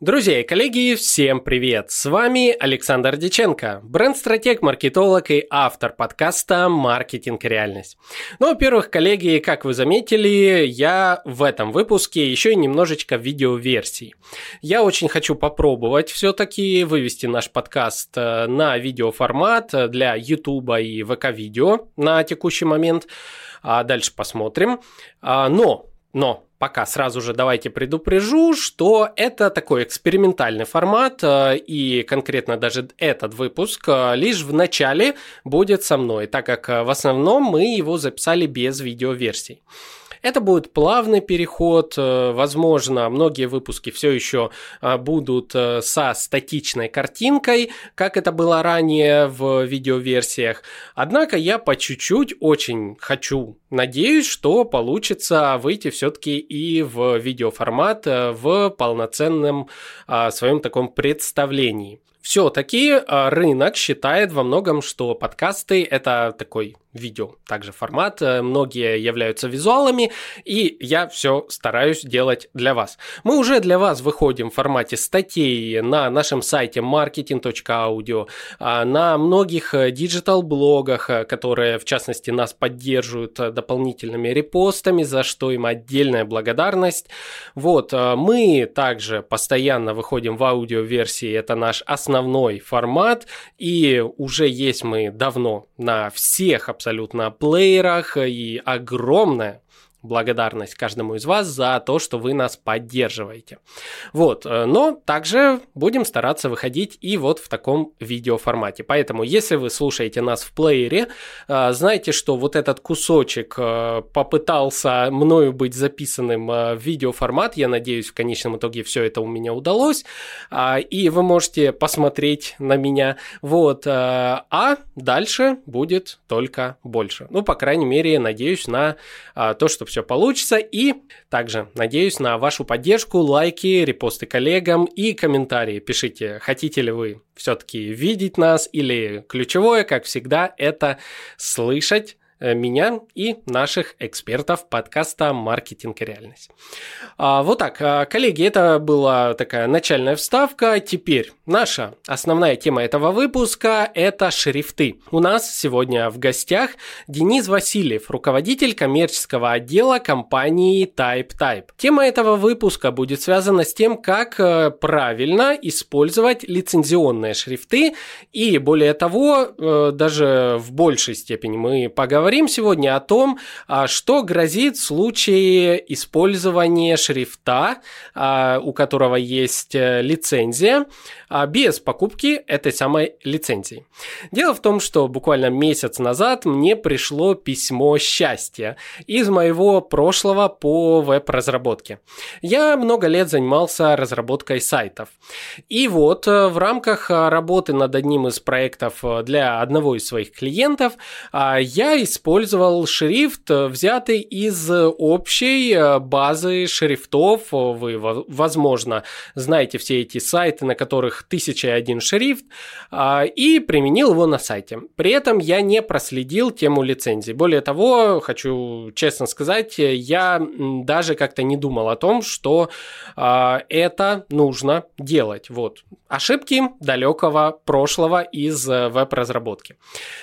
Друзья и коллеги, всем привет! С вами Александр Диченко, бренд-стратег, маркетолог и автор подкаста «Маркетинг реальность». Ну, во-первых, коллеги, как вы заметили, я в этом выпуске еще и немножечко видеоверсий. Я очень хочу попробовать все-таки вывести наш подкаст э, на видеоформат для YouTube и ВК-видео на текущий момент. А дальше посмотрим. А, но, но пока сразу же давайте предупрежу, что это такой экспериментальный формат, э, и конкретно даже этот выпуск э, лишь в начале будет со мной, так как э, в основном мы его записали без видеоверсий. Это будет плавный переход, возможно, многие выпуски все еще будут со статичной картинкой, как это было ранее в видеоверсиях. Однако я по чуть-чуть очень хочу Надеюсь, что получится выйти все-таки и в видеоформат э, в полноценном а, своем таком представлении. Все-таки а, рынок считает во многом, что подкасты это такой видео также формат. Э, многие являются визуалами, и я все стараюсь делать для вас. Мы уже для вас выходим в формате статей на нашем сайте marketing.audio, а, на многих э, диджитал-блогах, э, которые, в частности, нас поддерживают дополнительными репостами, за что им отдельная благодарность. Вот, мы также постоянно выходим в аудиоверсии, это наш основной формат, и уже есть мы давно на всех абсолютно плеерах и огромное благодарность каждому из вас за то, что вы нас поддерживаете. Вот, э, но также будем стараться выходить и вот в таком видеоформате. Поэтому, если вы слушаете нас в плеере, э, знайте, что вот этот кусочек э, попытался мною быть записанным в видеоформат. Я надеюсь, в конечном итоге все это у меня удалось. А, и вы можете посмотреть на меня. Вот, а дальше будет только больше. Ну, по крайней мере, надеюсь на то, что все получится. И также надеюсь на вашу поддержку, лайки, репосты коллегам и комментарии. Пишите, хотите ли вы все-таки видеть нас или ключевое, как всегда, это слышать меня и наших экспертов подкаста «Маркетинг и реальность». А, вот так, а, коллеги, это была такая начальная вставка. Теперь наша основная тема этого выпуска – это шрифты. У нас сегодня в гостях Денис Васильев, руководитель коммерческого отдела компании TypeType. Тема этого выпуска будет связана с тем, как э, правильно использовать лицензионные шрифты и, более того, э, даже в большей степени мы поговорим поговорим сегодня о том, а, что грозит в случае использования шрифта, а, у которого есть э, лицензия, а, без покупки этой самой лицензии. Дело в том, что буквально месяц назад мне пришло письмо счастья из моего прошлого по веб-разработке. Я много лет занимался разработкой сайтов. И вот э, в рамках работы над одним из проектов э, для одного из своих клиентов я использовал шрифт, э, взятый из общей э, базы шрифтов. Вы, возможно, знаете все эти сайты, на которых тысяча и один шрифт, а, и применил его на сайте. При этом я не проследил тему лицензии. Более того, хочу честно сказать, я даже как-то не думал о том, что а, это нужно делать. Вот. Ошибки далекого прошлого из э, веб-разработки.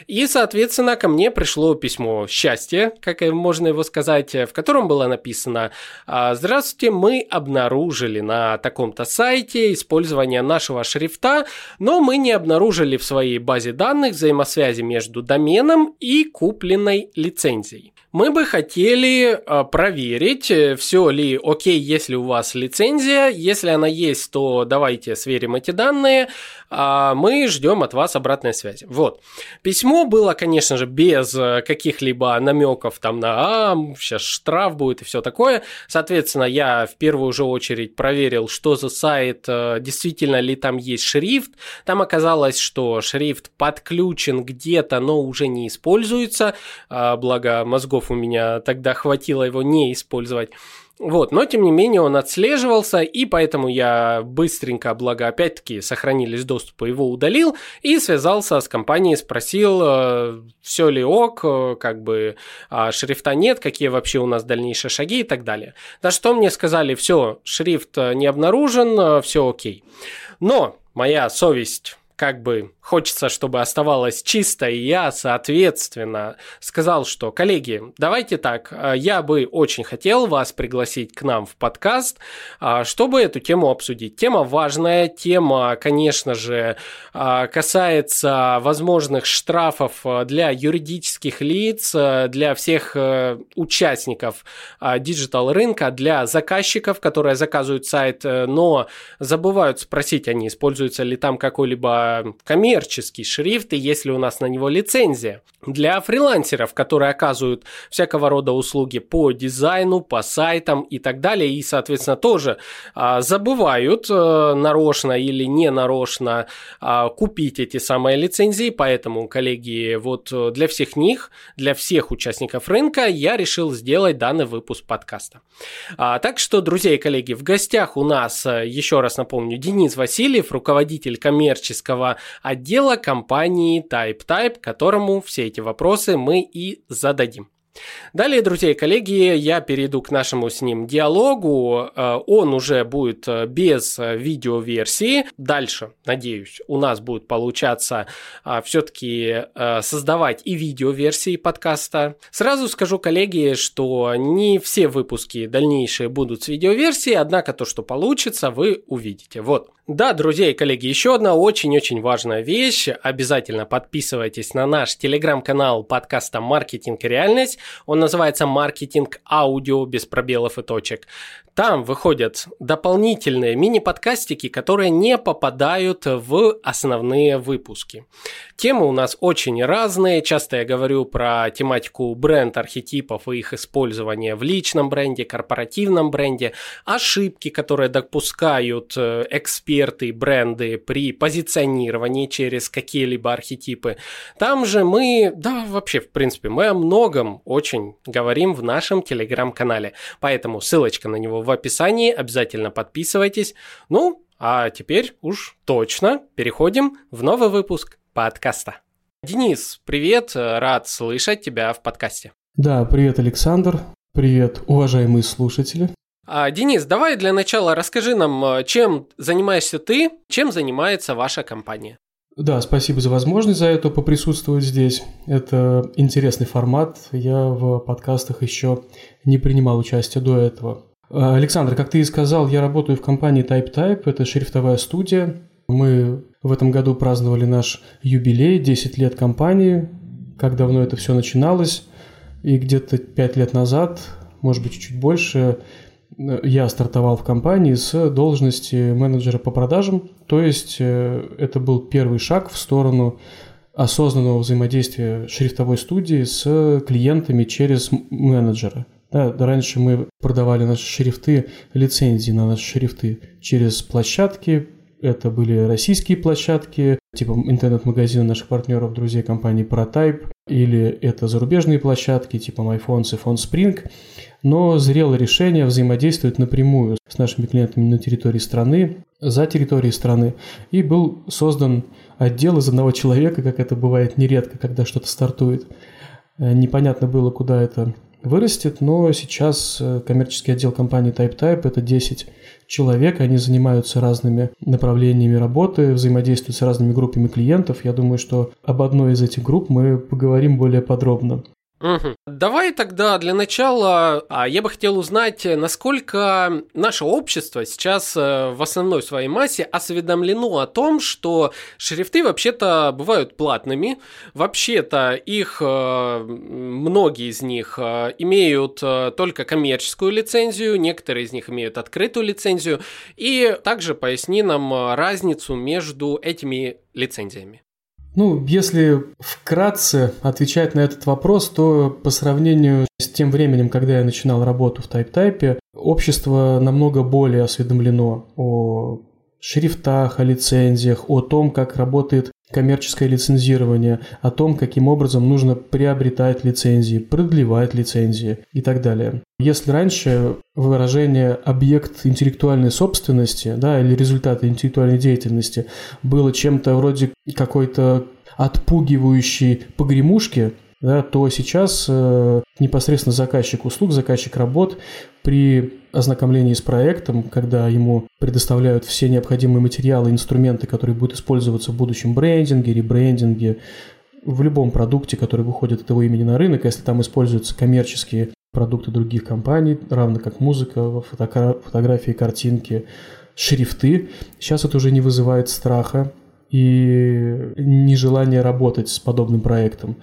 И, соответственно, ко мне пришло письмо счастья, как можно его сказать, в котором было написано «А, «Здравствуйте, мы обнаружили на таком-то сайте использование нашего шрифта, но мы не обнаружили в своей базе данных взаимосвязи между доменом и купленной лицензией. Мы бы хотели а, проверить, все ли окей, если у вас лицензия. Если она есть, то давайте сверим эти данные. А мы ждем от вас обратной связи. Вот. Письмо было, конечно же, без э, каких-либо намеков там на «а, сейчас штраф будет» и все такое. Соответственно, я в первую же очередь проверил, что за сайт, э, действительно ли там есть шрифт. Там оказалось, что шрифт подключен где-то, но уже не используется. А, благо мозгов у меня тогда хватило его не использовать. Вот, но тем не менее он отслеживался, и поэтому я быстренько, благо опять-таки сохранились доступы, его удалил и связался с компанией, спросил, э, все ли ок, э, как бы а, шрифта нет, какие вообще у нас дальнейшие шаги и так далее. На что мне сказали, все, шрифт не обнаружен, все окей. Но моя совесть как бы хочется, чтобы оставалось чисто, и я, соответственно, сказал, что, коллеги, давайте так, э, я бы очень хотел вас пригласить к нам в подкаст, э, чтобы эту тему обсудить. Тема важная, тема, конечно же, э, касается возможных штрафов для юридических лиц, для всех участников digital рынка, для заказчиков, которые заказывают сайт, но забывают спросить, они используются ли там какой-либо коммерческий коммерческий шрифт и есть ли у нас на него лицензия. Для фрилансеров, которые оказывают всякого рода услуги по дизайну, по сайтам и так далее, и, соответственно, тоже а, забывают а, нарочно или не нарочно а, купить эти самые лицензии, поэтому, коллеги, вот для всех них, для всех участников рынка я решил сделать данный выпуск подкаста. А, так что, друзья и коллеги, в гостях у нас, еще раз напомню, Денис Васильев, руководитель коммерческого отдела отдела компании TypeType, которому все эти вопросы мы и зададим. Далее, друзья и коллеги, я перейду к нашему с ним диалогу. Э, он уже будет э, без э, видеоверсии. Дальше, надеюсь, у нас будет получаться все-таки создавать и видеоверсии подкаста. Сразу скажу, коллеги, что не все выпуски дальнейшие будут с видеоверсией, однако то, что получится, вы увидите. Вот. Да, друзья и коллеги, еще одна очень-очень важная вещь. Обязательно подписывайтесь на наш телеграм-канал подкаста «Маркетинг и реальность». Он называется «Маркетинг аудио без пробелов и точек». Там выходят дополнительные мини-подкастики, которые не попадают в основные выпуски. Темы у нас очень разные. Часто я говорю про тематику бренд-архетипов и их использование в личном бренде, корпоративном бренде, ошибки, которые допускают э, эксперты, бренды при позиционировании через какие-либо архетипы. Там же мы, да, вообще, в принципе, мы о многом очень говорим в нашем телеграм-канале. Поэтому ссылочка на него в описании, обязательно подписывайтесь. Ну, а теперь уж точно переходим в новый выпуск подкаста. Денис, привет, рад слышать тебя в подкасте. Да, привет, Александр. Привет, уважаемые слушатели. А, Денис, давай для начала расскажи нам, чем занимаешься ты, чем занимается ваша компания. Да, спасибо за возможность за это поприсутствовать здесь. Это интересный формат. Я в подкастах еще не принимал участие до этого. А, Александр, как ты и сказал, я работаю в компании TypeType, это шрифтовая студия. Мы в этом году праздновали наш юбилей, 10 лет компании, как давно это все начиналось. И где-то 5 лет назад, может быть, чуть больше, я стартовал в компании с должности менеджера по продажам. То есть э, это был первый шаг в сторону осознанного взаимодействия шрифтовой студии с клиентами через менеджера. Да, раньше мы продавали наши шрифты, лицензии на наши шрифты через площадки. Это были российские площадки, типа интернет-магазины наших партнеров, друзей компании Protype, или это зарубежные площадки, типа MyPhones и PhoneSpring. Но зрело решение взаимодействовать напрямую с нашими клиентами на территории страны, за территорией страны. И был создан отдел из одного человека, как это бывает нередко, когда что-то стартует. Э, непонятно было, куда это вырастет, но сейчас э, коммерческий отдел компании TypeType это 10 человек, они занимаются разными направлениями работы, взаимодействуют с разными группами клиентов. Я думаю, что об одной из этих групп мы поговорим более подробно. Угу. Давай тогда для начала а, я бы хотел узнать, насколько наше общество сейчас э, в основной своей массе осведомлено о том, что шрифты вообще-то бывают платными, вообще-то их, э, многие из них э, имеют только коммерческую лицензию, некоторые из них имеют открытую лицензию, и также поясни нам разницу между этими лицензиями. Ну, если вкратце отвечать на этот вопрос, то по сравнению с тем временем, когда я начинал работу в TypeType, общество намного более осведомлено о шрифтах, о лицензиях, о том, как работает коммерческое лицензирование, о том, каким образом нужно приобретать лицензии, продлевать лицензии и так далее. Если раньше выражение «объект интеллектуальной собственности» да, или результаты интеллектуальной деятельности было чем-то вроде какой-то отпугивающей погремушки, да, то сейчас э, непосредственно заказчик услуг, заказчик работ при ознакомлении с проектом, когда ему предоставляют все необходимые материалы, инструменты, которые будут использоваться в будущем брендинге, ребрендинге, в любом продукте, который выходит от его имени на рынок, если там используются коммерческие продукты других компаний, равно как музыка, фотографии, картинки, шрифты. Сейчас это уже не вызывает страха и нежелание работать с подобным проектом.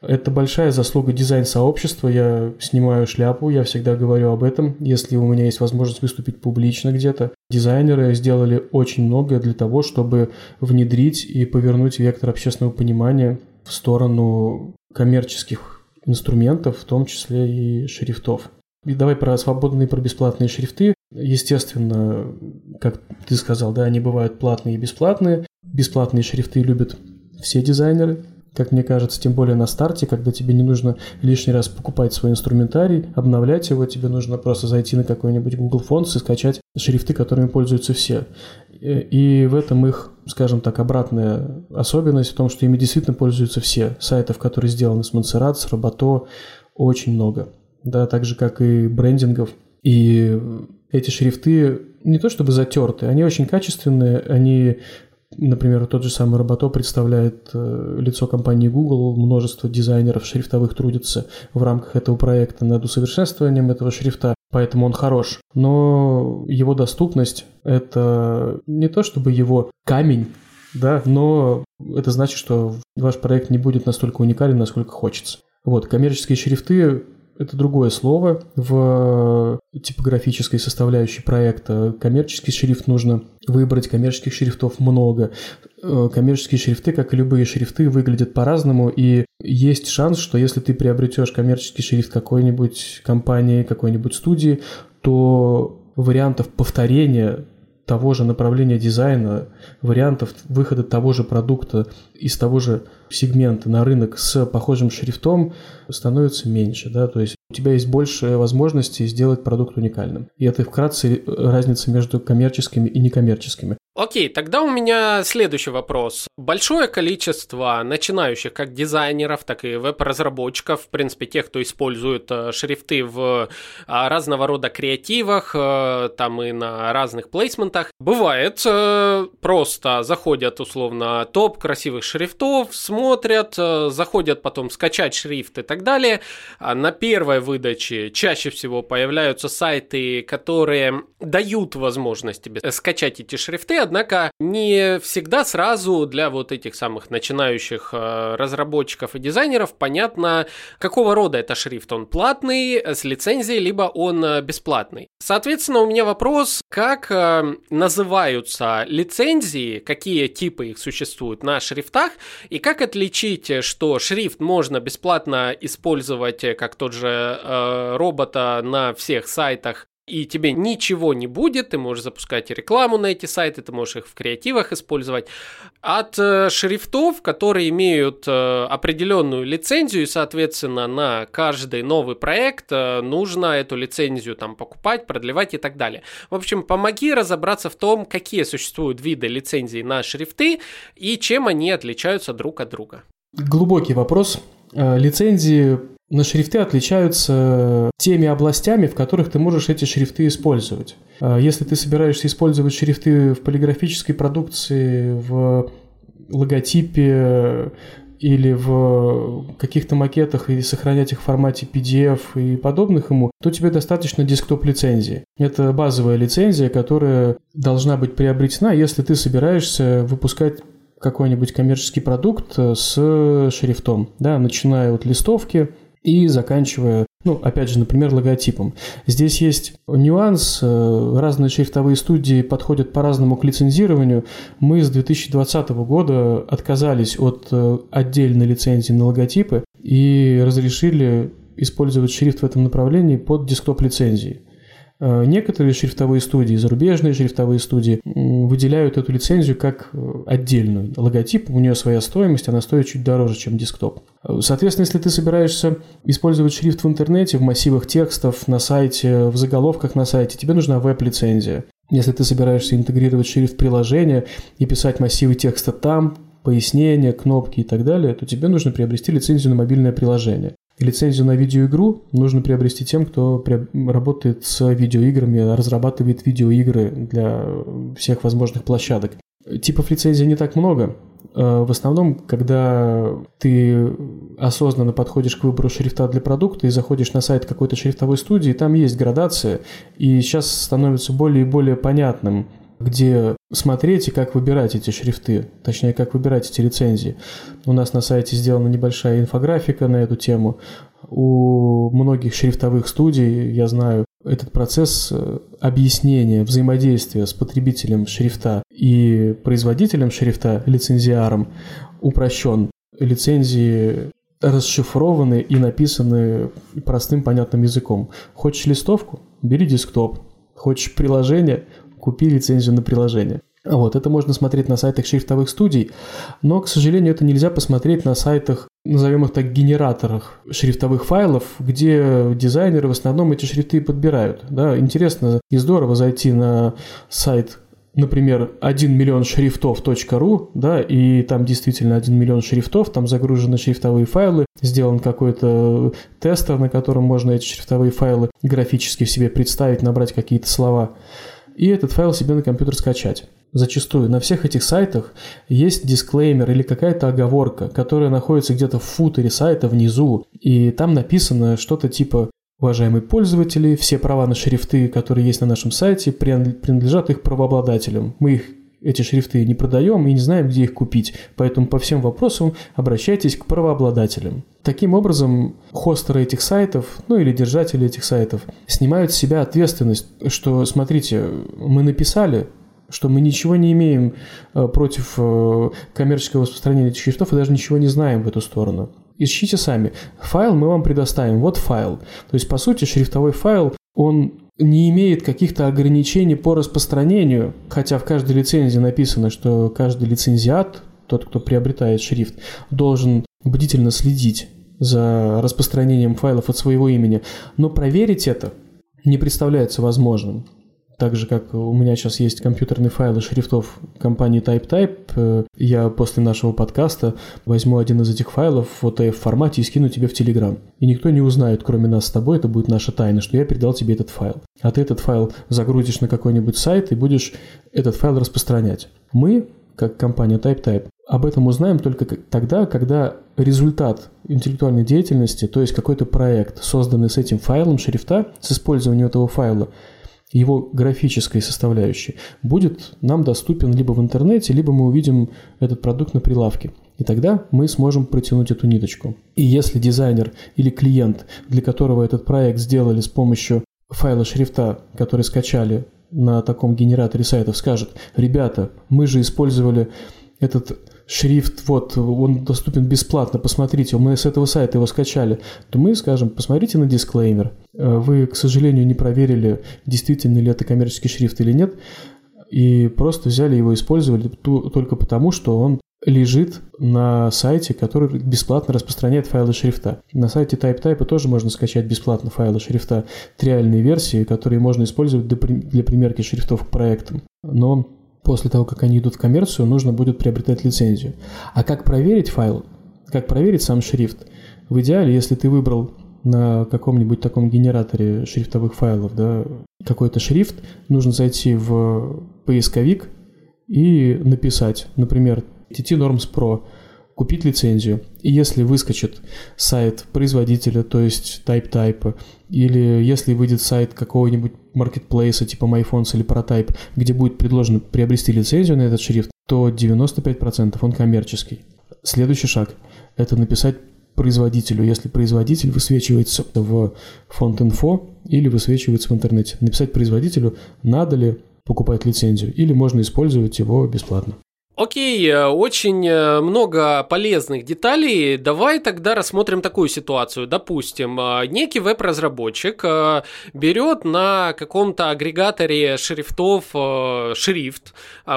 Это большая заслуга дизайн-сообщества. Я снимаю шляпу, я всегда говорю об этом. Если у меня есть возможность выступить публично где-то, дизайнеры сделали очень многое для того, чтобы внедрить и повернуть вектор общественного понимания в сторону коммерческих инструментов, в том числе и шрифтов. И давай про свободные, про бесплатные шрифты. Естественно, как ты сказал, да, они бывают платные и бесплатные. Бесплатные шрифты любят все дизайнеры, как мне кажется, тем более на старте, когда тебе не нужно лишний раз покупать свой инструментарий, обновлять его, тебе нужно просто зайти на какой-нибудь Google Fonts и скачать шрифты, которыми пользуются все. И в этом их, скажем так, обратная особенность в том, что ими действительно пользуются все. Сайтов, которые сделаны с Montserrat, с Roboto, очень много. Да, так же, как и брендингов. И эти шрифты не то чтобы затерты, они очень качественные, они Например, тот же самый Робото представляет э, лицо компании Google, множество дизайнеров шрифтовых трудятся в рамках этого проекта над усовершенствованием этого шрифта, поэтому он хорош. Но его доступность – это не то чтобы его камень, да, но это значит, что ваш проект не будет настолько уникален, насколько хочется. Вот, коммерческие шрифты это другое слово в типографической составляющей проекта. Коммерческий шрифт нужно выбрать, коммерческих шрифтов много. Э, коммерческие шрифты, как и любые шрифты, выглядят по-разному, и есть шанс, что если ты приобретешь коммерческий шрифт какой-нибудь компании, какой-нибудь студии, то вариантов повторения того же направления дизайна, вариантов выхода того же продукта из того же сегмента на рынок с похожим шрифтом становится меньше. Да? То есть у тебя есть больше возможностей сделать продукт уникальным. И это вкратце разница между коммерческими и некоммерческими. Окей, тогда у меня следующий вопрос. Большое количество начинающих как дизайнеров, так и веб-разработчиков, в принципе, тех, кто использует э, шрифты в а, разного рода креативах, э, там и на разных плейсментах, бывает, э, просто заходят условно топ красивых шрифтов, смотрят, заходят потом скачать шрифт и так далее. А на первой выдаче чаще всего появляются сайты, которые дают возможность тебе скачать эти шрифты, однако не всегда сразу для вот этих самых начинающих э, разработчиков и дизайнеров понятно, какого рода это шрифт. Он платный, с лицензией, либо он э, бесплатный. Соответственно, у меня вопрос, как э, называются лицензии, какие типы их существуют на шрифтах, и как отличить, что шрифт можно бесплатно использовать, как тот же э, робота на всех сайтах и тебе ничего не будет, ты можешь запускать рекламу на эти сайты, ты можешь их в креативах использовать. От э, шрифтов, которые имеют э, определенную лицензию, и, соответственно, на каждый новый проект э, нужно эту лицензию там покупать, продлевать и так далее. В общем, помоги разобраться в том, какие существуют виды лицензий на шрифты и чем они отличаются друг от друга. Глубокий вопрос. Лицензии на шрифты отличаются теми областями, в которых ты можешь эти шрифты использовать. А если ты собираешься использовать шрифты в полиграфической продукции, в логотипе или в каких-то макетах и сохранять их в формате PDF и подобных ему, то тебе достаточно десктоп-лицензии. Это базовая лицензия, которая должна быть приобретена, если ты собираешься выпускать какой-нибудь коммерческий продукт с шрифтом, да, начиная от листовки, и заканчивая, ну, опять же, например, логотипом. Здесь есть нюанс, э, разные шрифтовые студии подходят по-разному к лицензированию. Мы с 2020 года отказались от э, отдельной лицензии на логотипы и разрешили использовать шрифт в этом направлении под десктоп-лицензией. Э, некоторые шрифтовые студии, зарубежные шрифтовые студии выделяют эту лицензию как э, отдельную. Логотип, у нее своя стоимость, она стоит чуть дороже, чем десктоп. Э, соответственно, если ты собираешься использовать шрифт в интернете, в массивах текстов, на сайте, в заголовках на сайте, тебе нужна веб-лицензия. Если ты собираешься интегрировать шрифт в приложение и писать массивы текста там, пояснения, кнопки и так далее, то тебе нужно приобрести лицензию на мобильное приложение. Лицензию на видеоигру нужно приобрести тем, кто работает с видеоиграми, разрабатывает видеоигры для всех возможных площадок. Типов лицензий не так много. Э, в основном, когда ты осознанно подходишь к выбору шрифта для продукта и заходишь на сайт какой-то шрифтовой студии, там есть градация, и сейчас становится более и более понятным, где смотреть и как выбирать эти шрифты, точнее, как выбирать эти лицензии. У нас на сайте сделана небольшая инфографика на эту тему. У многих шрифтовых студий, я знаю, этот процесс э, объяснения взаимодействия с потребителем шрифта и производителем шрифта, лицензиаром, упрощен. Лицензии расшифрованы и написаны простым понятным языком. Хочешь листовку? Бери десктоп. Хочешь приложение? Купи лицензию на приложение. Вот, это можно смотреть на сайтах шрифтовых студий, но, к сожалению, это нельзя посмотреть на сайтах, назовем их так, генераторах шрифтовых файлов, где дизайнеры в основном эти шрифты подбирают. Да, интересно и здорово зайти на сайт например, 1 миллион шрифтов.ру, да, и там действительно 1 миллион шрифтов, там загружены шрифтовые файлы, сделан какой-то тестер, на котором можно эти шрифтовые файлы графически в себе представить, набрать какие-то слова и этот файл себе на компьютер скачать. Зачастую на всех этих сайтах есть дисклеймер или какая-то оговорка, которая находится где-то в футере сайта внизу, и там написано что-то типа Уважаемые пользователи, все права на шрифты, которые есть на нашем сайте, принадлежат их правообладателям. Мы их эти шрифты не продаем и не знаем, где их купить, поэтому по всем вопросам обращайтесь к правообладателям. Таким образом, хостеры этих сайтов, ну или держатели этих сайтов, снимают с себя ответственность, что, смотрите, мы написали, что мы ничего не имеем э, против э, коммерческого распространения этих шрифтов и даже ничего не знаем в эту сторону. Ищите сами. Файл мы вам предоставим. Вот файл. То есть, по сути, шрифтовой файл, он не имеет каких-то ограничений по распространению, хотя в каждой лицензии написано, что каждый лицензиат, тот, кто приобретает шрифт, должен бдительно следить за распространением файлов от своего имени, но проверить это не представляется возможным так же, как у меня сейчас есть компьютерные файлы шрифтов компании TypeType, э, я после нашего подкаста возьму один из этих файлов в OTF формате и скину тебе в Telegram. И никто не узнает, кроме нас с тобой, это будет наша тайна, что я передал тебе этот файл. А ты этот файл загрузишь на какой-нибудь сайт и будешь этот файл распространять. Мы, как компания TypeType, об этом узнаем только тогда, когда результат интеллектуальной деятельности, то есть какой-то проект, созданный с этим файлом шрифта, с использованием этого файла, его графической составляющей, будет нам доступен либо в интернете, либо мы увидим этот продукт на прилавке. И тогда мы сможем протянуть эту ниточку. И если дизайнер или клиент, для которого этот проект сделали с помощью файла шрифта, который скачали на таком генераторе сайтов, скажет, ребята, мы же использовали этот шрифт, вот, он доступен бесплатно, посмотрите, мы с этого сайта его скачали, то мы скажем, посмотрите на дисклеймер. Э, вы, к сожалению, не проверили, действительно ли это коммерческий шрифт или нет, и просто взяли его и использовали только потому, что он лежит на сайте, который бесплатно распространяет файлы шрифта. На сайте TypeType тоже можно скачать бесплатно файлы шрифта, триальные версии, которые можно использовать для примерки шрифтов к проектам. Но после того, как они идут в коммерцию, нужно будет приобретать лицензию. А как проверить файл? Как проверить сам шрифт? В идеале, если ты выбрал на каком-нибудь таком генераторе шрифтовых файлов да, какой-то шрифт, нужно зайти в поисковик и написать, например, TT Norms Pro – купить лицензию. И если выскочит сайт производителя, то есть TypeType, или если выйдет сайт какого-нибудь маркетплейса типа MyPhones или ProType, где будет предложено приобрести лицензию на этот шрифт, то 95% он коммерческий. Следующий шаг – это написать производителю, если производитель высвечивается в фонд инфо или высвечивается в интернете. Написать производителю, надо ли покупать лицензию или можно использовать его бесплатно. Окей, э, очень э, много полезных деталей. Давай тогда рассмотрим такую ситуацию. Допустим, э, некий веб-разработчик берет на каком-то агрегаторе шрифтов шрифт,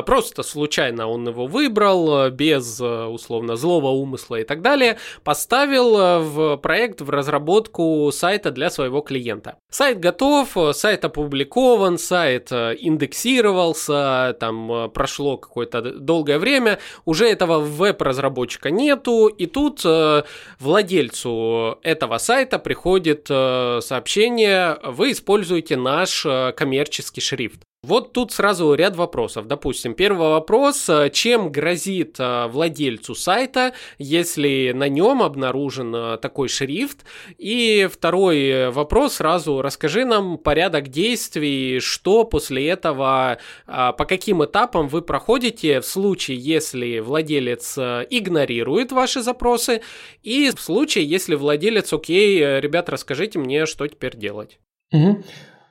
просто случайно он его выбрал, без условно злого умысла и так далее, поставил в проект в разработку сайта для своего клиента. Сайт готов, сайт опубликован, сайт индексировался, там прошло какое-то долгое долгое время, уже этого веб-разработчика нету, и тут э, владельцу этого сайта приходит э, сообщение, вы используете наш э, коммерческий шрифт. Вот тут сразу ряд вопросов. Допустим, первый вопрос, э, чем грозит э, владельцу сайта, если на нем обнаружен э, такой шрифт? И второй вопрос сразу, расскажи нам порядок действий, что после этого, по каким этапам вы проходите в случае, если владелец игнорирует ваши запросы, и в случае, если владелец, окей, ребят, расскажите мне, что теперь делать. Угу.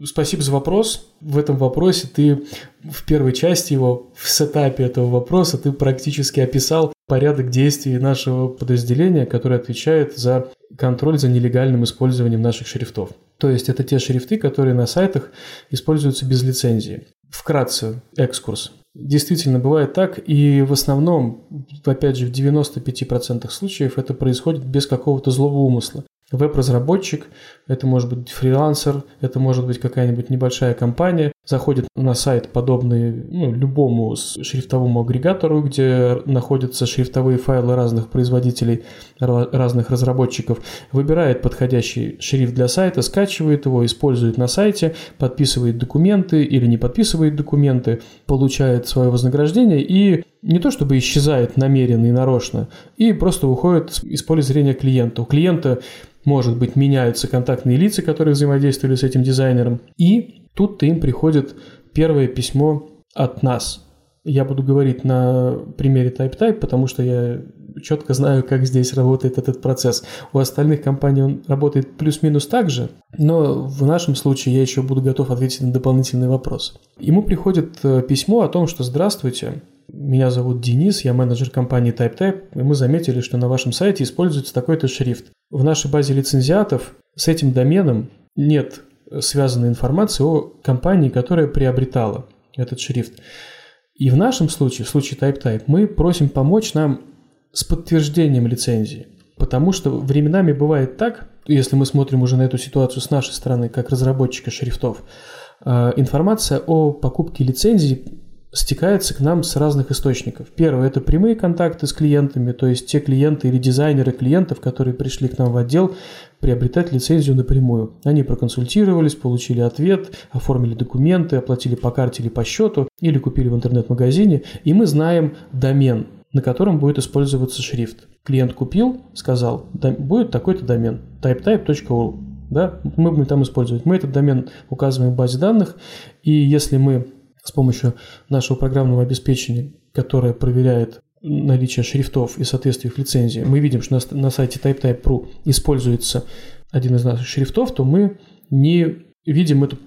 Спасибо за вопрос. В этом вопросе ты в первой части его, в сетапе этого вопроса, ты практически описал порядок действий нашего подразделения, которое отвечает за контроль за нелегальным использованием наших шрифтов. То есть это те шрифты, которые на сайтах используются без лицензии. Вкратце, экскурс. Действительно, бывает так, и в основном, опять же, в 95% случаев это происходит без какого-то злого умысла веб-разработчик, это может быть фрилансер, это может быть какая-нибудь небольшая компания, заходит на сайт, подобный ну, любому шрифтовому агрегатору, где находятся шрифтовые файлы разных производителей, разных разработчиков, выбирает подходящий шрифт для сайта, скачивает его, использует на сайте, подписывает документы или не подписывает документы, получает свое вознаграждение и не то чтобы исчезает намеренно и нарочно, и просто уходит из поля зрения клиента. У клиента может быть, меняются контактные лица, которые взаимодействовали с этим дизайнером. И тут им приходит первое письмо от нас. Я буду говорить на примере TypeType, потому что я четко знаю, как здесь работает этот процесс. У остальных компаний он работает плюс-минус так же, но в нашем случае я еще буду готов ответить на дополнительный вопрос. Ему приходит э, письмо о том, что «Здравствуйте, меня зовут Денис, я менеджер компании TypeType, и мы заметили, что на вашем сайте используется такой-то шрифт. В нашей базе лицензиатов с этим доменом нет связанной информации о компании, которая приобретала этот шрифт. И в нашем случае, в случае TypeType, мы просим помочь нам с подтверждением лицензии. Потому что временами бывает так, если мы смотрим уже на эту ситуацию с нашей стороны, как разработчика шрифтов, э, информация о покупке лицензии стекается к нам с разных источников. Первое – это прямые контакты с клиентами, то есть те клиенты или дизайнеры клиентов, которые пришли к нам в отдел приобретать лицензию напрямую. Они проконсультировались, получили ответ, оформили документы, оплатили по карте или по счету, или купили в интернет-магазине, и мы знаем домен, на котором будет использоваться шрифт. Клиент купил, сказал, будет такой-то домен, typetype.ru. Да, мы будем там использовать. Мы этот домен указываем в базе данных, и если мы с помощью нашего программного обеспечения, которое проверяет наличие шрифтов и соответствие их лицензии, мы видим, что на, на сайте TypeType.ru используется один из наших шрифтов, то мы не видим эту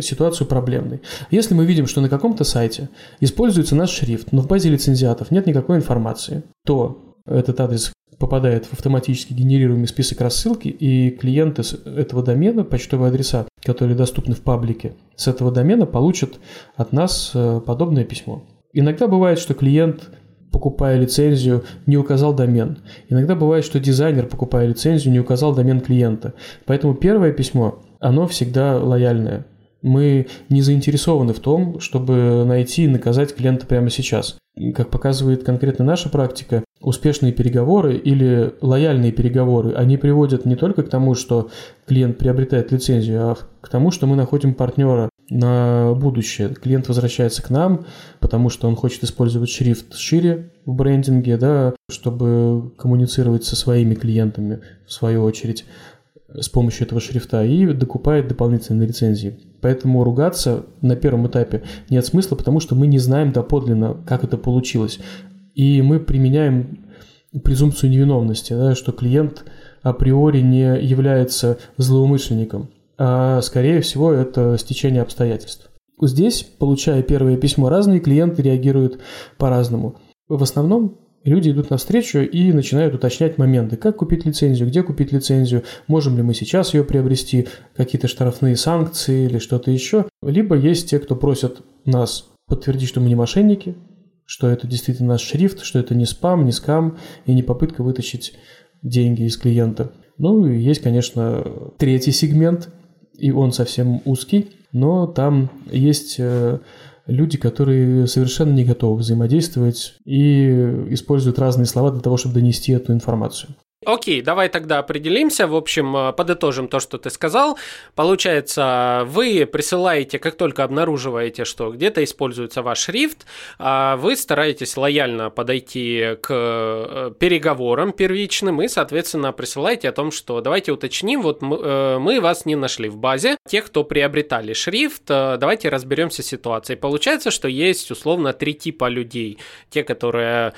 ситуацию проблемной. Если мы видим, что на каком-то сайте используется наш шрифт, но в базе лицензиатов нет никакой информации, то этот адрес попадает в автоматически генерируемый список рассылки, и клиенты с этого домена, почтовые адреса, которые доступны в паблике, с этого домена получат от нас э, подобное письмо. Иногда бывает, что клиент покупая лицензию, не указал домен. Иногда бывает, что дизайнер, покупая лицензию, не указал домен клиента. Поэтому первое письмо, оно всегда лояльное. Мы не заинтересованы в том, чтобы найти и наказать клиента прямо сейчас. Как показывает конкретно наша практика, успешные переговоры или лояльные переговоры, они приводят не только к тому, что клиент приобретает лицензию, а к тому, что мы находим партнера на будущее. Клиент возвращается к нам, потому что он хочет использовать шрифт шире в брендинге, да, чтобы коммуницировать со своими клиентами в свою очередь с помощью этого шрифта и докупает дополнительные лицензии. Поэтому ругаться на первом этапе нет смысла, потому что мы не знаем доподлинно, как это получилось. И мы применяем презумпцию невиновности, да, что клиент априори не является злоумышленником, а скорее всего это стечение обстоятельств. Здесь, получая первое письмо, разные клиенты реагируют по-разному. в основном люди идут навстречу и начинают уточнять моменты. Как купить лицензию, где купить лицензию, можем ли мы сейчас ее приобрести, какие-то штрафные санкции или что-то еще. Либо есть те, кто просят нас подтвердить, что мы не мошенники, что это действительно наш шрифт, что это не спам, не скам и не попытка вытащить деньги из клиента. Ну и есть, конечно, третий сегмент, и он совсем узкий, но там есть э, люди, которые совершенно не готовы взаимодействовать и используют разные слова для того, чтобы донести эту информацию. Окей, давай тогда определимся. В общем, э, подытожим то, что ты сказал. Получается, вы присылаете, как только обнаруживаете, что где-то используется ваш шрифт, а вы стараетесь лояльно подойти к э, переговорам первичным и, соответственно, присылаете о том, что давайте уточним, вот мы, э, вас не нашли в базе. Тех, кто приобретали шрифт, давайте разберемся с ситуацией. Получается, что есть условно три типа людей. Те, которые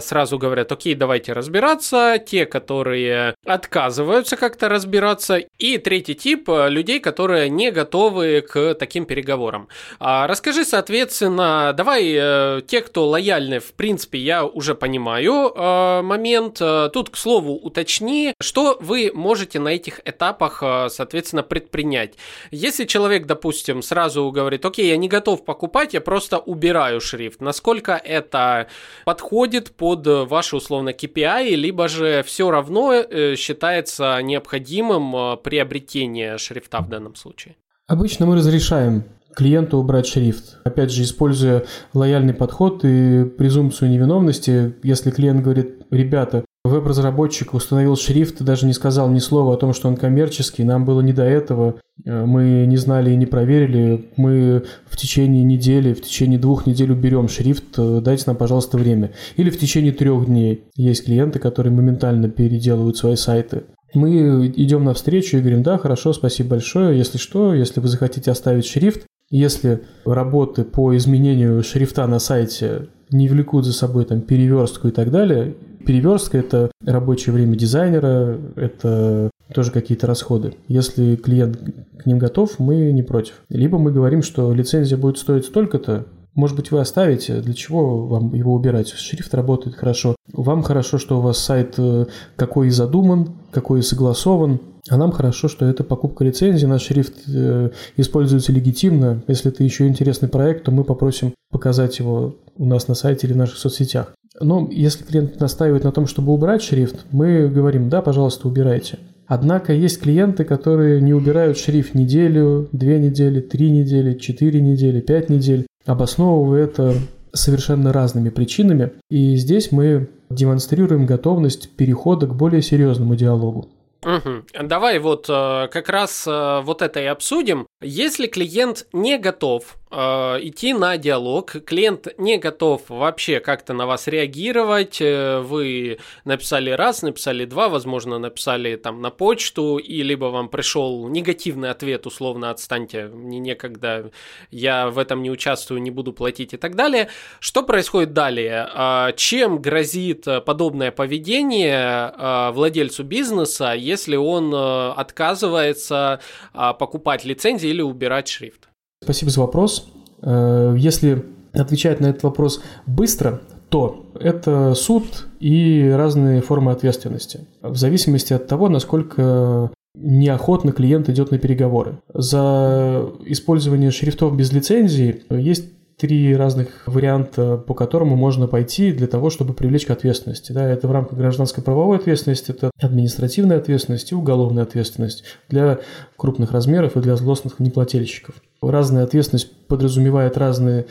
сразу говорят, окей, давайте разбираться, те, которые которые отказываются как-то разбираться, и третий тип э, людей, которые не готовы к таким переговорам. А расскажи, соответственно, давай э, те, кто лояльны, в принципе, я уже понимаю э, момент. Тут, к слову, уточни, что вы можете на этих этапах, соответственно, предпринять. Если человек, допустим, сразу говорит, окей, я не готов покупать, я просто убираю шрифт, насколько это подходит под ваши условно KPI, либо же все равно равно э, считается необходимым э, приобретение шрифта в данном случае? Обычно мы разрешаем клиенту убрать шрифт. Опять же, используя лояльный подход и презумпцию невиновности, если клиент говорит, ребята, веб-разработчик установил шрифт и даже не сказал ни слова о том, что он коммерческий, нам было не до этого, э, мы не знали и не проверили, мы в течение недели, в течение двух недель уберем шрифт, э, дайте нам, пожалуйста, время. Или в течение трех дней. Есть клиенты, которые моментально переделывают свои сайты. Мы идем навстречу и говорим, да, хорошо, спасибо большое, если что, если вы захотите оставить шрифт, если работы по изменению шрифта на сайте не влекут за собой там переверстку и так далее, переверстка – это рабочее время дизайнера, это тоже какие-то расходы. Если клиент к ним готов, мы не против. Либо мы говорим, что лицензия будет стоить столько-то, может быть, вы оставите, для чего вам его убирать? Шрифт работает хорошо. Вам хорошо, что у вас сайт э, какой задуман, какой согласован, а нам хорошо, что это покупка лицензии, наш шрифт э, используется легитимно. Если это еще интересный проект, то мы попросим показать его у нас на сайте или в наших соцсетях. Но если клиент настаивает на том, чтобы убрать шрифт, мы говорим, да, пожалуйста, убирайте. Однако есть клиенты, которые не убирают шрифт неделю, две недели, три недели, четыре недели, пять недель, обосновывая это совершенно разными причинами. И здесь мы демонстрируем готовность перехода к более серьезному диалогу. Угу. Давай вот э, как раз э, вот это и обсудим. Если клиент не готов идти на диалог. Клиент не готов вообще как-то на вас реагировать. Э, вы написали раз, написали два, возможно, написали там на почту, и либо вам пришел негативный ответ, условно, отстаньте, мне некогда, я в этом не участвую, не буду платить и так далее. Что происходит далее? Э, чем грозит подобное поведение владельцу бизнеса, если он отказывается покупать лицензии или убирать шрифт? Спасибо за вопрос. Э, если отвечать на этот вопрос быстро, то это суд и разные формы ответственности. В зависимости от того, насколько неохотно клиент идет на переговоры. За использование шрифтов без лицензии есть три разных варианта, по которому можно пойти для того, чтобы привлечь к ответственности. Да, это в рамках гражданской правовой ответственности, это административная ответственность и уголовная ответственность для крупных размеров и для злостных неплательщиков. Разная ответственность подразумевает разные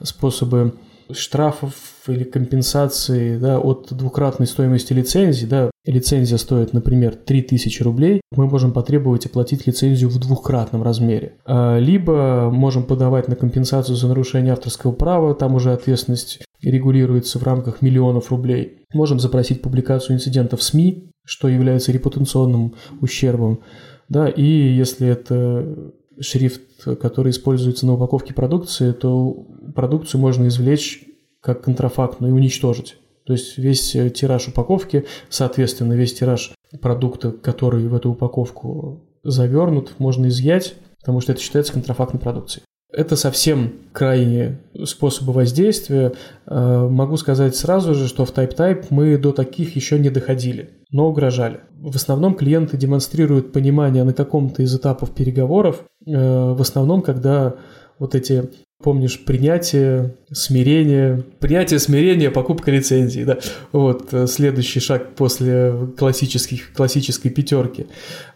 способы штрафов или компенсации да, от двукратной стоимости лицензии. Да. Лицензия стоит, например, 3000 рублей. Мы можем потребовать оплатить лицензию в двухкратном размере. А, либо можем подавать на компенсацию за нарушение авторского права. Там уже ответственность регулируется в рамках миллионов рублей. Можем запросить публикацию инцидентов в СМИ, что является репутационным ущербом. Да, и если это шрифт, который используется на упаковке продукции, то продукцию можно извлечь как контрафактную и уничтожить. То есть весь э, тираж упаковки, соответственно, весь тираж продукта, который в эту упаковку завернут, можно изъять, потому что это считается контрафактной продукцией. Это совсем крайние способы воздействия. Э, могу сказать сразу же, что в TypeType мы до таких еще не доходили, но угрожали. В основном клиенты демонстрируют понимание на каком-то из этапов переговоров, э, в основном, когда вот эти помнишь, принятие, смирение, принятие, смирение, покупка лицензии, да, вот э, следующий шаг после классических, классической пятерки.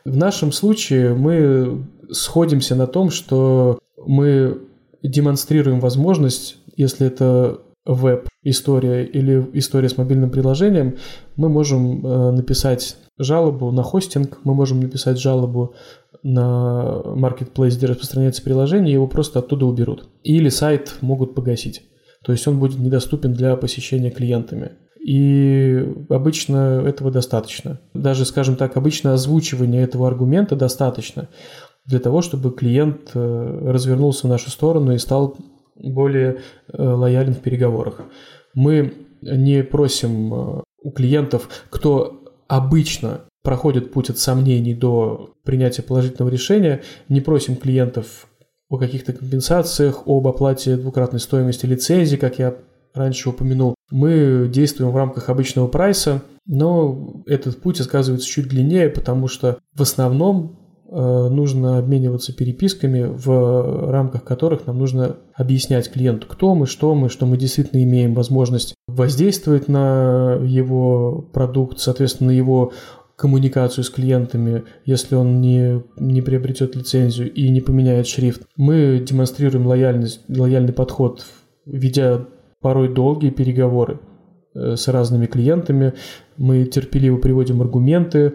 В нашем случае мы сходимся на том, что мы демонстрируем возможность, если это веб-история или история с мобильным приложением, мы можем э, написать жалобу на хостинг, мы можем написать жалобу на marketplace, где распространяется приложение, его просто оттуда уберут. Или сайт могут погасить. То есть он будет недоступен для посещения клиентами. И обычно этого достаточно. Даже, скажем так, обычно озвучивание этого аргумента достаточно для того, чтобы клиент э, развернулся в нашу сторону и стал более э, лоялен в переговорах. Мы не просим э, у клиентов, кто обычно проходит путь от сомнений до принятия положительного решения, не просим клиентов о каких-то компенсациях, об оплате двукратной стоимости лицензии, как я раньше упомянул. Мы действуем в рамках обычного прайса, но этот путь оказывается чуть длиннее, потому что в основном Э, нужно обмениваться переписками, в рамках которых нам нужно объяснять клиенту, кто мы, что мы, что мы действительно имеем возможность воздействовать на его продукт, соответственно, на его коммуникацию с клиентами, если он не, не приобретет лицензию и не поменяет шрифт. Мы демонстрируем лояльность, лояльный подход, ведя порой долгие переговоры э, с разными клиентами. Мы терпеливо приводим аргументы,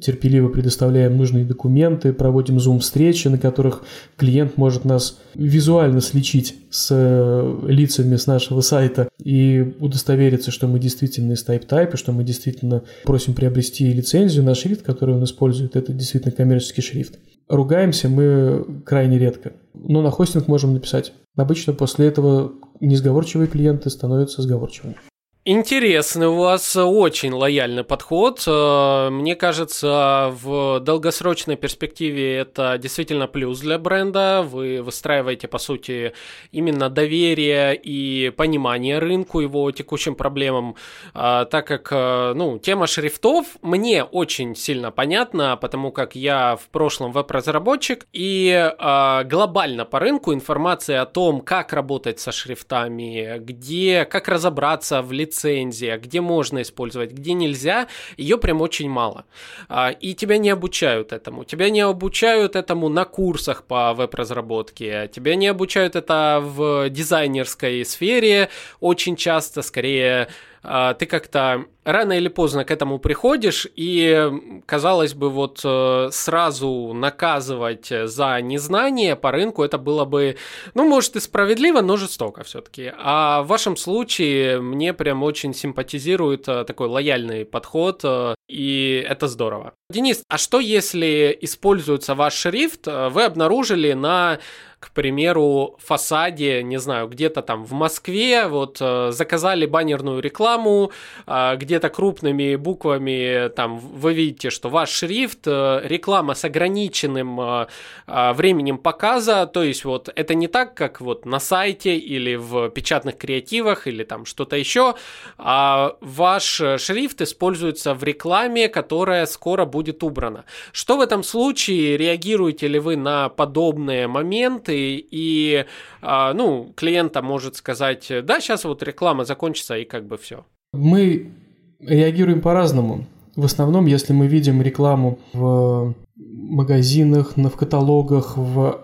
терпеливо предоставляем нужные документы, проводим зум-встречи, на которых клиент может нас визуально сличить с э, лицами с нашего сайта и удостовериться, что мы действительно из TypeType, и что мы действительно просим приобрести лицензию на шрифт, который он использует. Это действительно коммерческий шрифт. Ругаемся мы крайне редко, но на хостинг можем написать. Обычно после этого несговорчивые клиенты становятся сговорчивыми. Интересный у вас очень лояльный подход. Э, мне кажется, в долгосрочной перспективе это действительно плюс для бренда. Вы выстраиваете, по сути, именно доверие и понимание рынку, его текущим проблемам, э, так как, э, ну, тема шрифтов мне очень сильно понятна, потому как я в прошлом веб-разработчик, и глобально по рынку информация о том, как работать со шрифтами, где, как разобраться в лице лицензия, где можно использовать, где нельзя, ее прям очень мало. А, и тебя не обучают этому. Тебя не обучают этому на курсах по веб-разработке. Тебя не обучают это в дизайнерской сфере очень часто, скорее ты как-то рано или поздно к этому приходишь, и, казалось бы, вот э, сразу наказывать за незнание по рынку это было бы, ну, может, и справедливо, но жестоко все-таки. А в вашем случае мне прям очень симпатизирует э, такой лояльный подход, э, и это здорово. Денис, а что если используется ваш шрифт, вы обнаружили на к примеру, фасаде, не знаю, где-то там в Москве, вот э, заказали баннерную рекламу, э, где-то крупными буквами там вы видите, что ваш шрифт, э, реклама с ограниченным временем показа, то есть вот это не так, как вот на сайте или в печатных креативах или там что-то еще, а ваш шрифт используется в рекламе, которая скоро будет убрана. Что в этом случае? Реагируете ли вы на подобные моменты? Клиенты, и, а, ну, клиента может сказать, да, сейчас вот реклама закончится, и как бы все. Мы реагируем по-разному. В основном, если мы видим рекламу в магазинах, в каталогах, в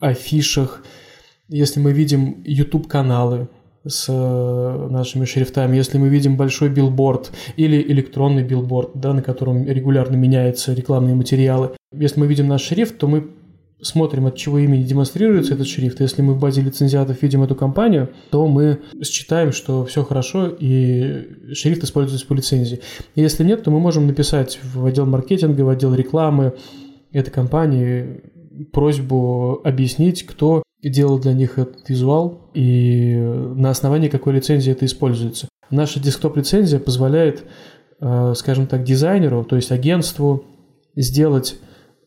афишах, если мы видим YouTube-каналы с э, нашими шрифтами, если мы видим большой билборд или электронный билборд, да, на котором регулярно меняются рекламные материалы, если мы видим наш шрифт, то мы смотрим, от чего имени демонстрируется этот шрифт. Если мы в базе лицензиатов видим эту компанию, то мы считаем, что все хорошо и шрифт используется по лицензии. Если нет, то мы можем написать в отдел маркетинга, в отдел рекламы этой компании просьбу объяснить, кто делал для них этот визуал и на основании какой лицензии это используется. Наша десктоп-лицензия позволяет, э, скажем так, дизайнеру, то есть агентству, сделать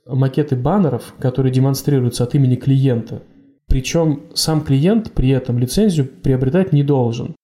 макеты баннеров, которые демонстрируются от имени клиента, Причем сам клиент при этом лицензию приобретать не должен.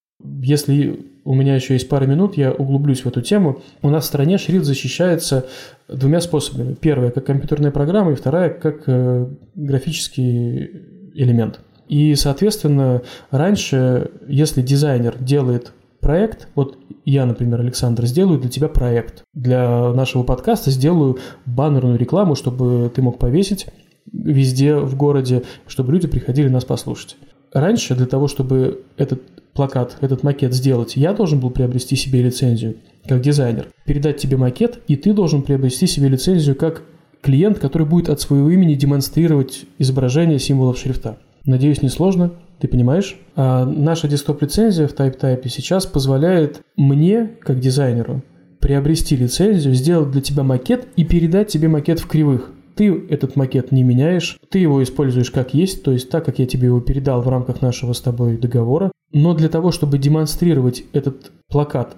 Если у меня еще есть пара минут, я углублюсь в эту тему. У нас в стране шрифт защищается двумя способами. Первая как компьютерная программа, и вторая как э, графический элемент. И, соответственно, раньше, если дизайнер делает проект, вот я, например, Александр, сделаю для тебя проект. Для нашего подкаста сделаю баннерную рекламу, чтобы ты мог повесить везде в городе, чтобы люди приходили нас послушать. Раньше для того, чтобы этот плакат, этот макет сделать, я должен был приобрести себе лицензию как дизайнер, передать тебе макет, и ты должен приобрести себе лицензию как клиент, который будет от своего имени демонстрировать изображение символов шрифта. Надеюсь, не сложно, ты понимаешь? А наша десктоп-лицензия в TypeType сейчас позволяет мне, как дизайнеру, приобрести лицензию, сделать для тебя макет и передать тебе макет в кривых. Ты этот макет не меняешь, ты его используешь как есть, то есть так, как я тебе его передал в рамках нашего с тобой договора. Но для того, чтобы демонстрировать этот плакат,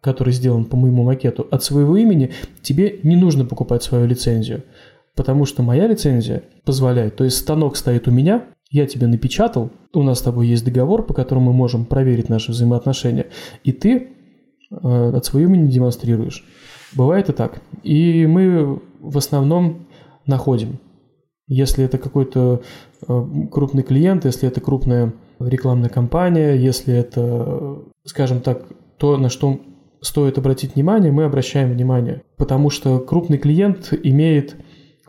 который сделан по моему макету, от своего имени, тебе не нужно покупать свою лицензию. Потому что моя лицензия позволяет, то есть станок стоит у меня, я тебе напечатал, у нас с тобой есть договор, по которому мы можем проверить наши взаимоотношения, и ты э, от своего имени демонстрируешь. Бывает и так. И мы в основном находим. Если это какой-то э, крупный клиент, если это крупная рекламная кампания, если это, скажем так, то, на что стоит обратить внимание, мы обращаем внимание. Потому что крупный клиент имеет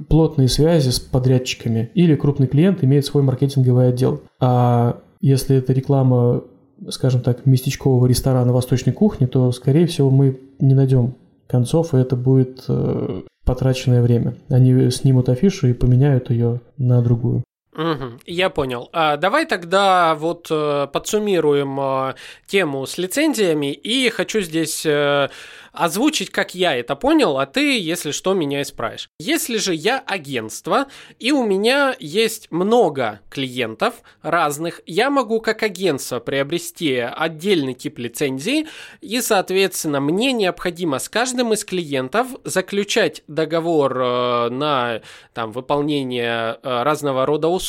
плотные связи с подрядчиками, или крупный клиент имеет свой маркетинговый отдел. А если это реклама, скажем так, местечкового ресторана восточной кухни, то, скорее всего, мы не найдем концов, и это будет э, потраченное время. Они снимут афишу и поменяют ее на другую. Угу, я понял. А, давай тогда вот э, подсуммируем э, тему с лицензиями и хочу здесь э, озвучить, как я это понял, а ты, если что, меня исправишь. Если же я агентство, и у меня есть много клиентов разных, я могу как агентство приобрести отдельный тип лицензии, и, соответственно, мне необходимо с каждым из клиентов заключать договор на там, выполнение разного рода услуг.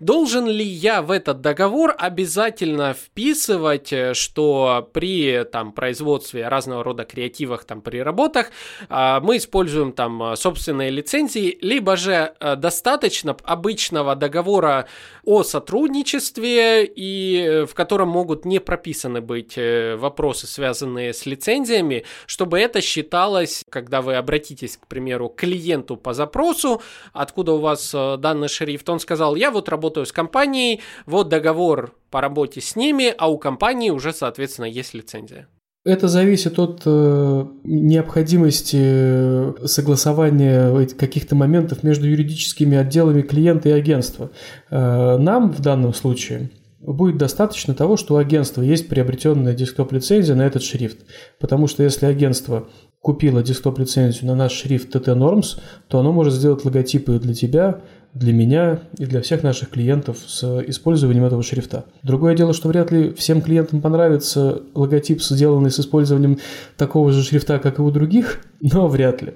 Должен ли я в этот договор обязательно вписывать, э, что при там, производстве разного рода креативных архивах, там, при работах, а, мы используем там а, собственные лицензии, либо же а, достаточно обычного договора о сотрудничестве, и э, в котором могут не прописаны быть э, вопросы, связанные с лицензиями, чтобы это считалось, когда вы обратитесь, к примеру, к клиенту по запросу, откуда у вас э, данный шрифт, он сказал, я вот работаю с компанией, вот договор по работе с ними, а у компании уже, соответственно, есть лицензия. Это зависит от э, необходимости э, согласования каких-то моментов между юридическими отделами клиента и агентства. Э, нам в данном случае будет достаточно того, что у агентства есть приобретенная десктоп-лицензия на этот шрифт. Потому что если агентство купило десктоп-лицензию на наш шрифт TT Norms, то оно может сделать логотипы для тебя, для меня и для всех наших клиентов с использованием этого шрифта. Другое дело, что вряд ли всем клиентам понравится логотип, сделанный с использованием такого же шрифта, как и у других, но вряд ли.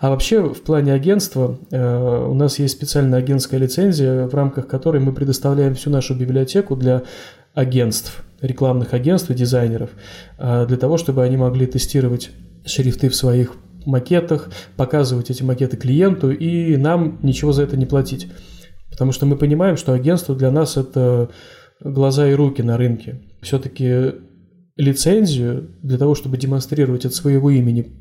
А вообще в плане агентства э, у нас есть специальная агентская лицензия, в рамках которой мы предоставляем всю нашу библиотеку для агентств, рекламных агентств и дизайнеров, э, для того, чтобы они могли тестировать шрифты в своих макетах, показывать эти макеты клиенту и нам ничего за это не платить. Потому что мы понимаем, что агентство для нас это глаза и руки на рынке. Все-таки лицензию для того, чтобы демонстрировать от своего имени,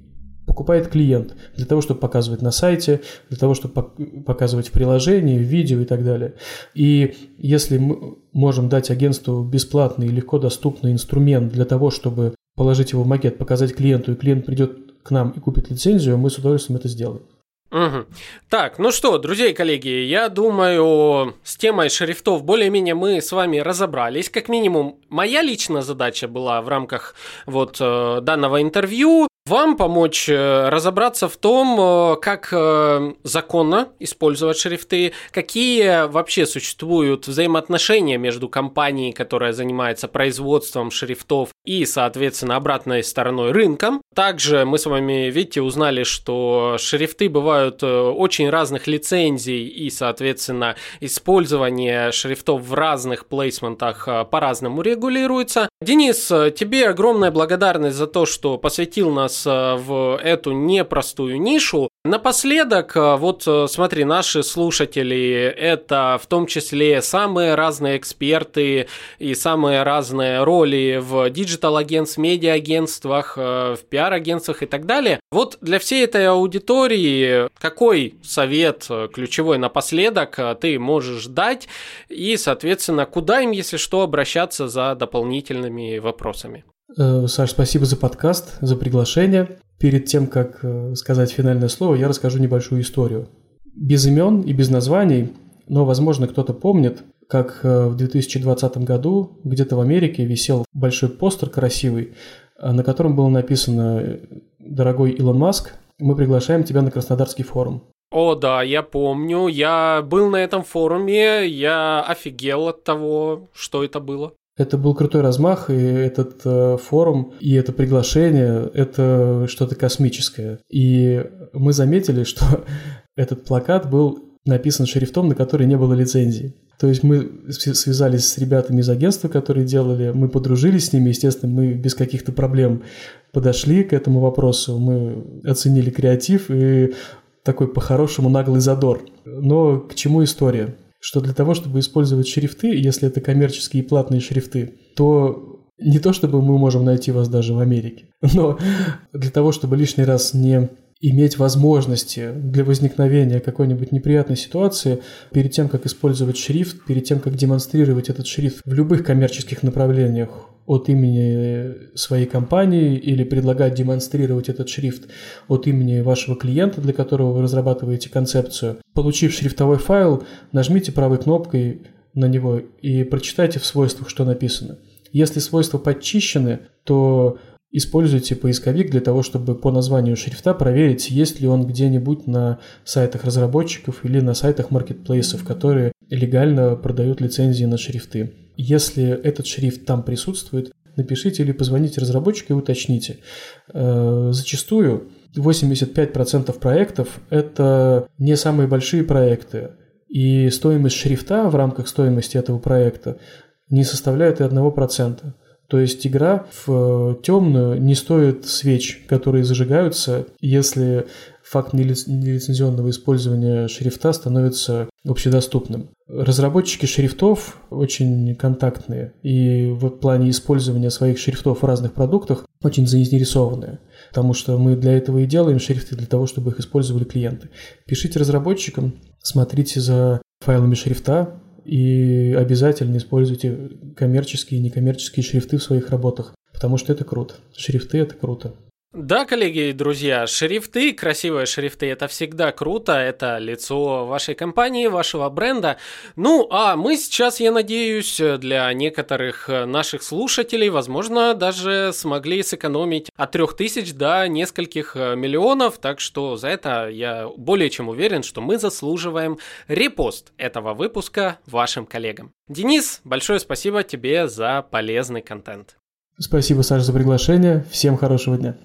покупает клиент для того, чтобы показывать на сайте, для того, чтобы показывать в приложении, в видео и так далее. И если мы можем дать агентству бесплатный и легко доступный инструмент для того, чтобы положить его в макет, показать клиенту, и клиент придет к нам и купит лицензию, мы с удовольствием это сделаем. Угу. Так, ну что, друзья и коллеги, я думаю, с темой шрифтов более-менее мы с вами разобрались. Как минимум, моя личная задача была в рамках вот э, данного интервью вам помочь э, разобраться в том, э, как э, законно использовать шрифты, какие вообще существуют взаимоотношения между компанией, которая занимается производством шрифтов, и, соответственно, обратной стороной рынком. Также мы с вами, видите, узнали, что шрифты бывают очень разных лицензий, и, соответственно, использование шрифтов в разных плейсментах по-разному регулируется. Денис, тебе огромная благодарность за то, что посвятил нас Э, в эту непростую нишу. Напоследок, э, вот э, смотри, наши слушатели это в том числе самые разные эксперты и самые разные роли в digital-агентств, медиа-агентствах, в пиар-агентствах и так далее. Вот для всей этой аудитории какой совет ключевой напоследок ты можешь дать и, соответственно, куда им, если что, обращаться за дополнительными вопросами? Э, Саш, спасибо за подкаст, за приглашение. Перед тем, как э, сказать финальное слово, я расскажу небольшую историю. Без имен и без названий, но, возможно, кто-то помнит, как э, в 2020 году где-то в Америке висел большой постер красивый, на котором было написано «Дорогой Илон Маск, мы приглашаем тебя на Краснодарский форум». О, да, я помню. Я был на этом форуме, я офигел от того, что это было. Это был крутой размах, и этот э, форум, и это приглашение – это что-то космическое. И мы заметили, что этот плакат был написан шрифтом, на который не было лицензии. То есть мы связались с ребятами из агентства, которые делали, мы подружились с ними, естественно, мы без каких-то проблем подошли к этому вопросу, мы оценили креатив и такой по-хорошему наглый задор. Но к чему история? Что для того, чтобы использовать шрифты, если это коммерческие и платные шрифты, то не то, чтобы мы можем найти вас даже в Америке, но для того, чтобы лишний раз не иметь возможности для возникновения какой-нибудь неприятной ситуации перед тем, как использовать шрифт, перед тем, как демонстрировать этот шрифт в любых коммерческих направлениях от имени своей компании или предлагать демонстрировать этот шрифт от имени вашего клиента, для которого вы разрабатываете концепцию. Получив шрифтовой файл, нажмите правой кнопкой на него и прочитайте в свойствах, что написано. Если свойства подчищены, то Используйте поисковик для того, чтобы по названию шрифта проверить, есть ли он где-нибудь на сайтах разработчиков или на сайтах маркетплейсов, которые легально продают лицензии на шрифты. Если этот шрифт там присутствует, напишите или позвоните разработчику и уточните. Э, зачастую 85% проектов – это не самые большие проекты, и стоимость шрифта в рамках стоимости этого проекта не составляет и 1%. То есть игра в э, темную не стоит свеч, которые зажигаются, если факт нелицензионного использования шрифта становится общедоступным. Разработчики шрифтов очень контактные и в плане использования своих шрифтов в разных продуктах очень заинтересованные, потому что мы для этого и делаем шрифты, для того, чтобы их использовали клиенты. Пишите разработчикам, смотрите за файлами шрифта, и обязательно используйте коммерческие и некоммерческие шрифты в своих работах, потому что это круто. Шрифты – это круто. Да, коллеги и друзья, шрифты, красивые шрифты, это всегда круто, это лицо вашей компании, вашего бренда. Ну, а мы сейчас, я надеюсь, для некоторых наших слушателей, возможно, даже смогли сэкономить от 3000 до нескольких миллионов, так что за это я более чем уверен, что мы заслуживаем репост этого выпуска вашим коллегам. Денис, большое спасибо тебе за полезный контент. Спасибо, Саша, за приглашение. Всем хорошего дня.